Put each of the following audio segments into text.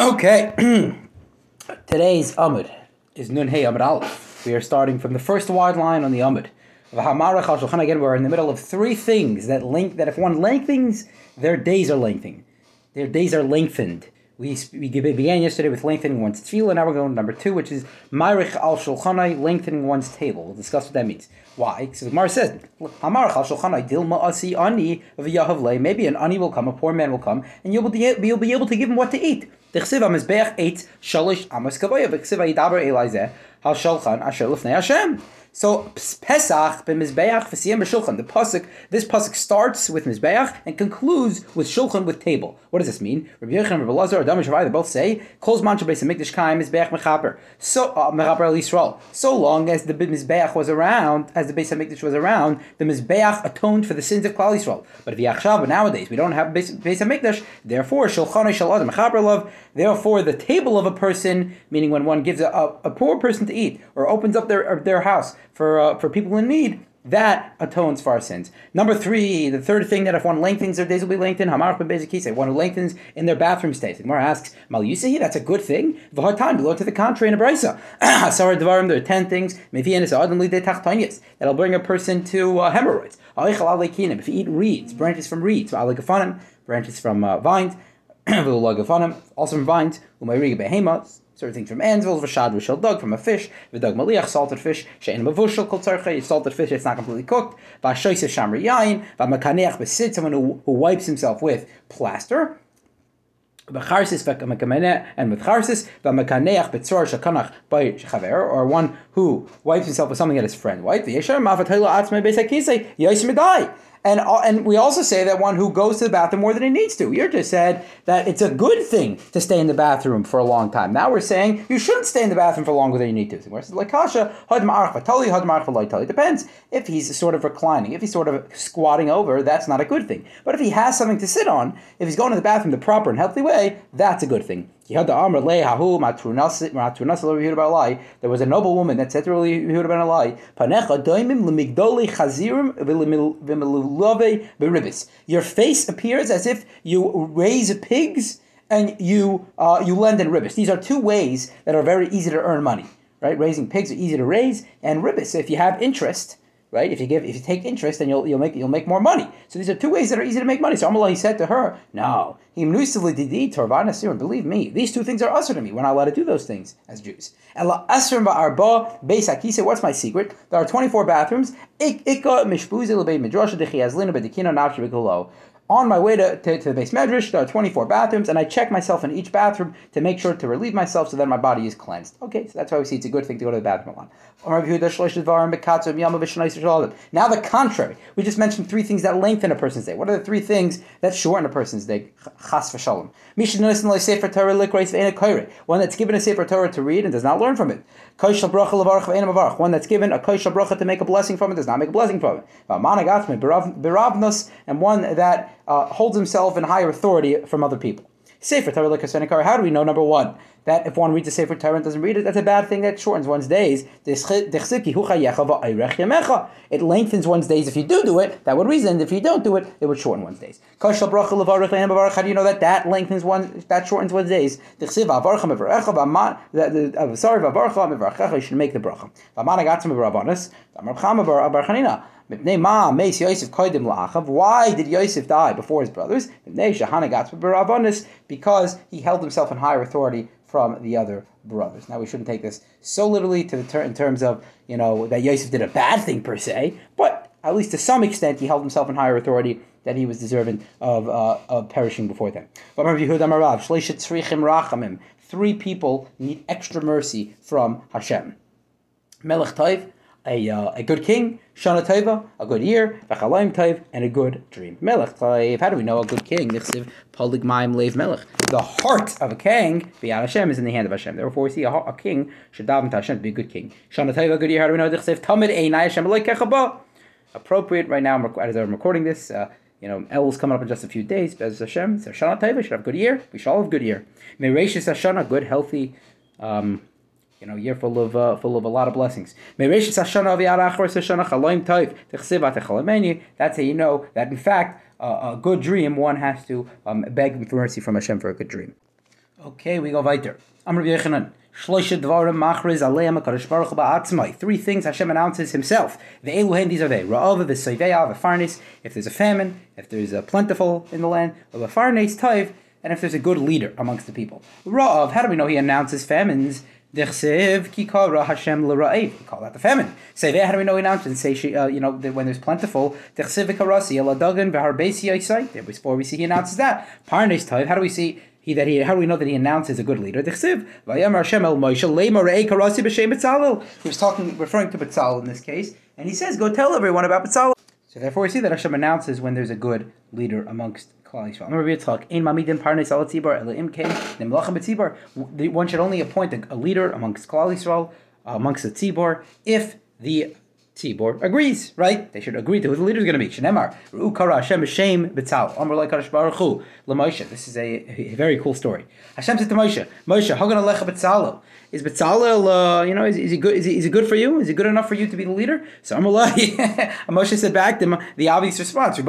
okay. Today's Amud is Nun Hey Amud Aleph. We are starting from the first wide line on the Amud. Again, we're in the middle of three things that link that if one lengthens, their days are lengthening. Their days are lengthened. We, we began yesterday with lengthening one's tefillah. Now we're going to number two, which is Marich al Shulchanai, lengthening one's table. We'll discuss what that means. Why? Because the Gemara says, Hamarich al Shulchanai dilma asi ani. Maybe an ani will come, a poor man will come, and you'll be, you'll be able to give him what to eat. Dechsiv ha-mizbeach eitz shalish amos kavaya. V'chsiv ha-yidaber elai hal shalchan asher lefnei Hashem. So Pesach b'mizbeach v'siyem b'shulchan. The pasuk, this pasuk starts with mizbeach and concludes with shulchan with table. What does this mean? Rabbi Yechon and Rabbi Lazar, Adam and they both say kol zman shabeis hamikdash kaim mizbeach mechaper. So uh, mechaper al Yisrael. So long as the mizbeach was around, as the Beis Hamikdash was around, the mizbeach atoned for the sins of Klal Yisrael. But if Yachshav, nowadays we don't have Beis Hamikdash, therefore shulchan shal adam mechaper love. Therefore, the table of a person, meaning when one gives a, a, a poor person to eat or opens up their their house for uh, for people in need, that atones for our sins. Number three, the third thing that if one lengthens their days will be lengthened. Hamarach bezikise, one who lengthens in their bathroom stays. The Gemara asks, Mal Yusahi, that's a good thing. V'hatan, below to the contrary in a brisa. Hasar Devarim, there are ten things. That'll bring a person to uh, hemorrhoids. If you eat reeds, branches from reeds, branches from uh, vines, also from vines, certain things from anvils, v'shad v'shel dog from a fish, v'dog maliach, salted fish, she'en mavushal kol tzarche, salted fish, it's not completely cooked, v'ashoyse shamri yain, v'makaneach b'sid, someone who, who wipes himself with plaster, B'charsis and with charsis v'mekaneach b'tzor shakanach by chaver, or one who wipes himself with something that his friend wiped. V'yesher mavat atzmei beisakise yosh medai. And, and we also say that one who goes to the bathroom more than he needs to. You just said that it's a good thing to stay in the bathroom for a long time. Now we're saying you shouldn't stay in the bathroom for longer than you need to. Kasha, depends. If he's sort of reclining, if he's sort of squatting over, that's not a good thing. But if he has something to sit on, if he's going to the bathroom the proper and healthy way, that's a good thing. There was a noble woman that said to Yehuda ben Alai. Your face appears as if you raise pigs and you uh, you lend in ribis. These are two ways that are very easy to earn money. Right, raising pigs are easy to raise, and ribis, if you have interest, right? If you give, if you take interest, then you'll you'll make you'll make more money. So these are two ways that are easy to make money. So Amalai said to her, "No, believe me, these two things are usher to me. We're not allowed to do those things as Jews." What's my secret? There are twenty four bathrooms uh, on my way to, to, to the beis medrash, there are 24 bathrooms, and I check myself in each bathroom to make sure to relieve myself so that my body is cleansed. Okay, so that's why we see it's a good thing to go to the bathroom a lot. Now the contrary. We just mentioned three things that lengthen a person's day. What are the three things that shorten a person's day? One that's given a sefer Torah to read and does not learn from it. One that's given a kos shel bracha to make a blessing from it does not make a blessing from it. And one that uh, holds himself in higher authority from other people. Sefer Torah like How do we know? Number one, that if one reads a Sefer Torah and doesn't read it, that's a bad thing that shortens one's days. It lengthens one's days if you do do it. That would reason. If you don't do it, it would shorten one's days. How do you know that that lengthens one, that shortens one's days? Uh, sorry, you should make the bracha. Why did Yosef die before his brothers? Because he held himself in higher authority from the other brothers. Now we shouldn't take this so literally to the ter- in terms of you know that Yosef did a bad thing per se, but at least to some extent he held himself in higher authority that he was deserving of, uh, of perishing before them. Three people need extra mercy from Hashem. Melech Taiv, a, uh, a good king, Shana Teva, a good year, V'chalayim Taiv, and a good dream. Melech Taiv, how do we know a good king? Nichsiv Polig Maim Leiv Melech. The heart of a king, B'yad Hashem, is in the hand of Hashem. Therefore, we see a, a king should daven to Hashem to be a good king. Shana Teva, a good year, how do we know? Nichsiv Tamid Einai Hashem Leikechaba. Appropriate right now, as I'm recording this, uh, you know, El is coming up in just a few days. Bez Hashem, so Shana Teva should have a good year. We shall have a good year. Meireshis Hashanah, good, healthy, um, you know, year full of uh, full of a lot of blessings. That's how you know that in fact uh, a good dream one has to um, beg for mercy from Hashem for a good dream. Okay, we go weiter. Three things Hashem announces Himself. The Eluhen, these are they. Ra'ava, the the Farnes. If there's a famine, if there's a plentiful in the land, the Farnes Taiv, and if there's a good leader amongst the people. Ra'av, how do we know He announces famines? Dechsev ki kara Hashem l'ra'ev. We call that the famine. Say how do we know he announced and say she, uh, you know, when there's plentiful. Dechsev karasi eladagan v'harbesi yaisai. There before we see he announces that. Parnes taiv. How do we see he that he? How do we know that he announces a good leader? He was talking, referring to Betzalel in this case, and he says, "Go tell everyone about Betzalel." So therefore, we see that Hashem announces when there's a good leader amongst Klal Yisrael. Remember, talk in mamidin parnes al tzibor elim kein nemlachem betzibor. One should only appoint a, a leader amongst Klal Yisrael, amongst the tzibor, if the tzibor agrees. Right? They should agree to who the leader is going to be. Shenemar ru'u kara Hashem b'shem betzal. Amr like Baruch Hu l'Moshe. This is a, a, very cool story. Hashem said to Moshe, Moshe, hagan alecha betzalo. Is Betzalel, uh, you know, is, is he good? Is he, is he good for you? Is he good enough for you to be the leader? So Amalai, Moshe said back to him the obvious response: If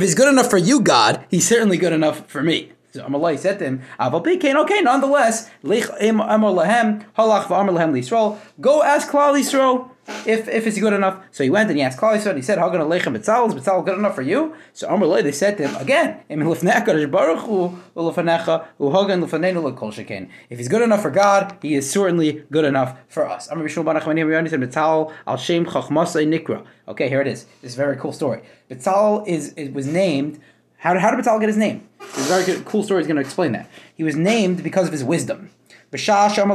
he's good enough for you, God, he's certainly good enough for me. So Amalai said to him, okay, nonetheless, go ask Klal Yisrael if if it's good enough. So he went and he asked Klal Yisrael, and he said, Hagan Aleichem Betzal, is Betzal good enough for you? So Amar they said to him, again, if he's good enough for God, he is certainly good enough for us. Okay, here it is. This is a very cool story. Betzal is, it was named how, did, how did Batal get his name? It's a very good, cool story is going to explain that. He was named because of his wisdom. Hashem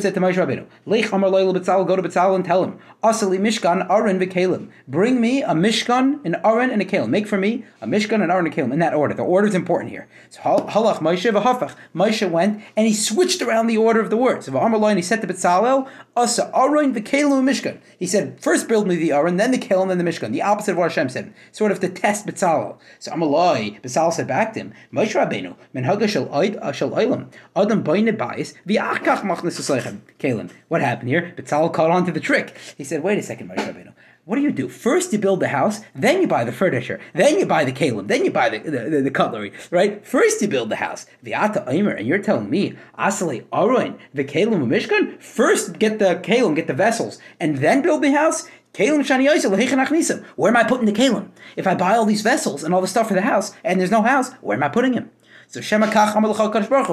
said to Moshe Rabbeinu, Lech Amar Loyal Betzal, go to Betzal and tell him, Asali Mishkan, Aron V'Kalim. Bring me a Mishkan, an Aron, and a Kalim. Make for me a Mishkan, an Aron, and a Kalim. In that order. The order is important here. So Halach Moshe V'Hafach. Moshe went and he switched around the order of the words. So Amar Loyal, he said to Betzalel, Asa Aron V'Kalim Mishkan. He said, first build me the Aron, then the Kalim, then the Mishkan. The opposite of what Hashem said. Sort of to test Betzalel. So Amar Loy, Betzalel said back to him, Moshe Rabbeinu, Menhaga Shal Oilam. Adam boine bias v'achkach machnes Kalim. What happened here? Betzalel caught on to the trick. He said, "Wait a second, Moshe Rabbeinu. What do you do? First, you build the house, then you buy the furniture, then you buy the kalim, then you buy the, the, the, the cutlery, right? First, you build the house. Viata Aimer, and you're telling me, Asale Aroin, the kalim Mishkan? First, get the kalim, get the vessels, and then build the house? Kalim Shani Where am I putting the kalim? If I buy all these vessels and all the stuff for the house, and there's no house, where am I putting him? So Shema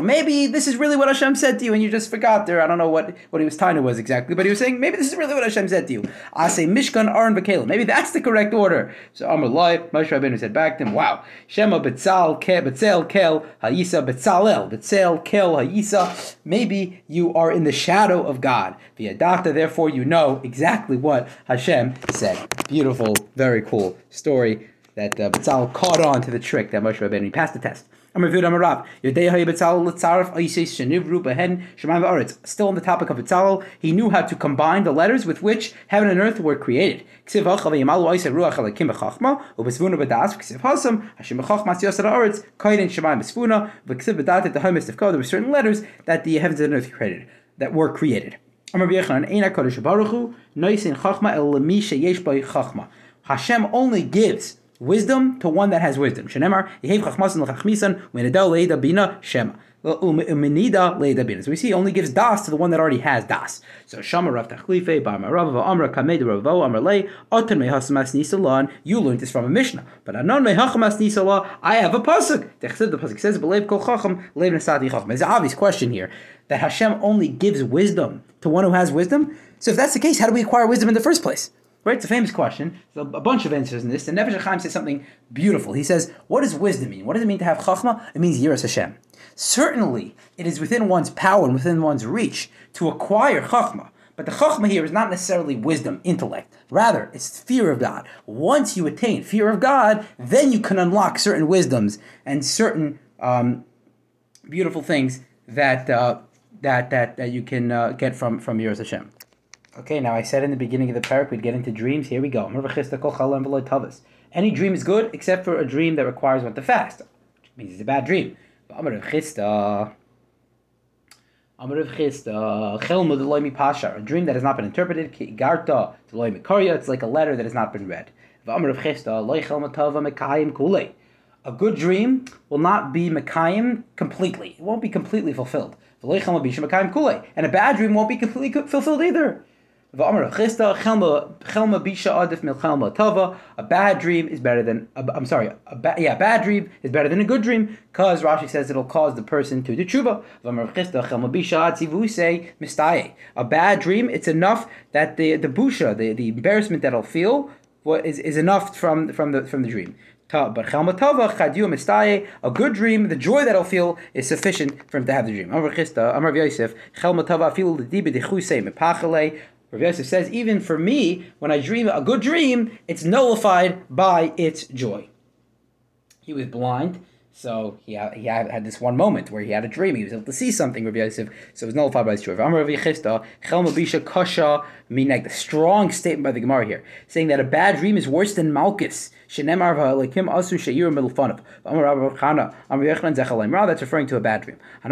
Maybe this is really what Hashem said to you, and you just forgot there. I don't know what, what he was tying to was exactly, but he was saying maybe this is really what Hashem said to you. I say Mishkan Aron. Maybe that's the correct order. So Amar Loi, Moshe Rabbeinu said back to him, Wow, Shema Betzal Ke Betzel Kel Hayisa Betzalel Betzel Kel Hayisa. Maybe you are in the shadow of God. V'yadata, therefore you know exactly what Hashem said. Beautiful, very cool story that uh, Betzal caught on to the trick that Moshe Rabbeinu passed the test. Still on the topic of Betzalel, he knew how to combine the letters with which heaven and earth were created. There were certain letters that the heavens and earth created, that were created. Hashem only gives wisdom to one that has wisdom. Shenemar, Yehev Chachmasan L'Chachmisan, Menedel Leida Bina Shema. Umenida Leida Bina. So we see he only gives Das to the one that already has Das. So Shama Rav Tachlife, Bar Marav, Amra Kamed Ravo, Amra Le, Otan Mehasamas Nisalan, you learned this from a Mishnah. But Anon Mehachamas Nisala, I have a Pasuk. The Pasuk says, Belev Kol Chacham, Lev Nasadi Chacham. There's an obvious question here that Hashem only gives wisdom to one who has wisdom. So if that's the case, how do we acquire wisdom in the first place? Right? It's a famous question. There's a bunch of answers in this. And Nefesh HaChaim says something beautiful. He says, what does wisdom mean? What does it mean to have chachma? It means yiras Hashem. Certainly, it is within one's power and within one's reach to acquire chachma. But the chachma here is not necessarily wisdom, intellect. Rather, it's fear of God. Once you attain fear of God, then you can unlock certain wisdoms and certain um, beautiful things that, uh, that, that, that you can uh, get from, from yiras Hashem. Okay, now I said in the beginning of the parak we'd get into dreams. Here we go. Any dream is good except for a dream that requires one to fast, which means it's a bad dream. A dream that has not been interpreted. It's like a letter that has not been read. a good dream will not be Mekayim completely. It won't be completely fulfilled. And a bad dream won't be completely fulfilled either. A bad dream is better than I'm sorry, a ba- yeah, a bad dream is better than a good dream because Rashi says it'll cause the person to do tshuva. A bad dream, it's enough that the the busha, the, the embarrassment that I'll feel, is, is enough from from the from the dream. But a good dream, the joy that I'll feel is sufficient for him to have the dream. Amar Chisda, Amar Yosef, Rav Yosef says, even for me, when I dream a good dream, it's nullified by its joy. He was blind, so he had, he had, this one moment where he had a dream. He was able to see something, Rabbi Yosef, so it was nullified by his joy. The strong statement by the Gemara here, saying that a bad dream is worse than Malchus. That's referring to a bad dream. A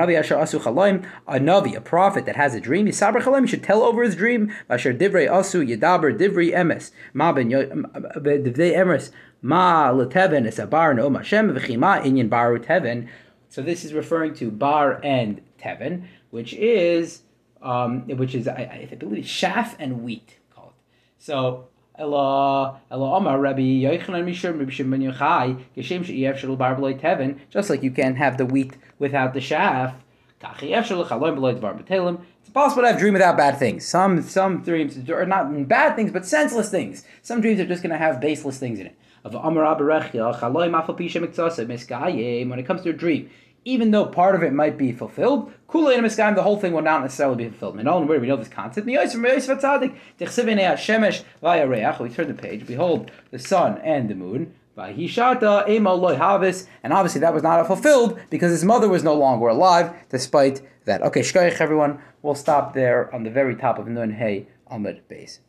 Navi, a prophet that has a dream, he should tell over his dream. divrei asu yedaber divrei emes. Ma ben emes. Ma is a bar no Hashem v'chima inyan. So this is referring to bar and teven, which is um, which is I, I believe chaff and wheat called. So Ella Ella Amar Rabbi Yochanan Mishum Rabbi Shimon Yochai Geshem She'iev Shel Bar Teven. Just like you can't have the wheat without the chaff. It's possible to have dream without bad things. Some some dreams are not bad things, but senseless things. Some dreams are just going to have baseless things in it when it comes to a dream, even though part of it might be fulfilled, the whole thing will not necessarily be fulfilled. And all where we know this concept. We turn the page. Behold, the sun and the moon. And obviously that was not fulfilled because his mother was no longer alive, despite that. Okay, everyone. We'll stop there on the very top of Nun Hey Amud Beis.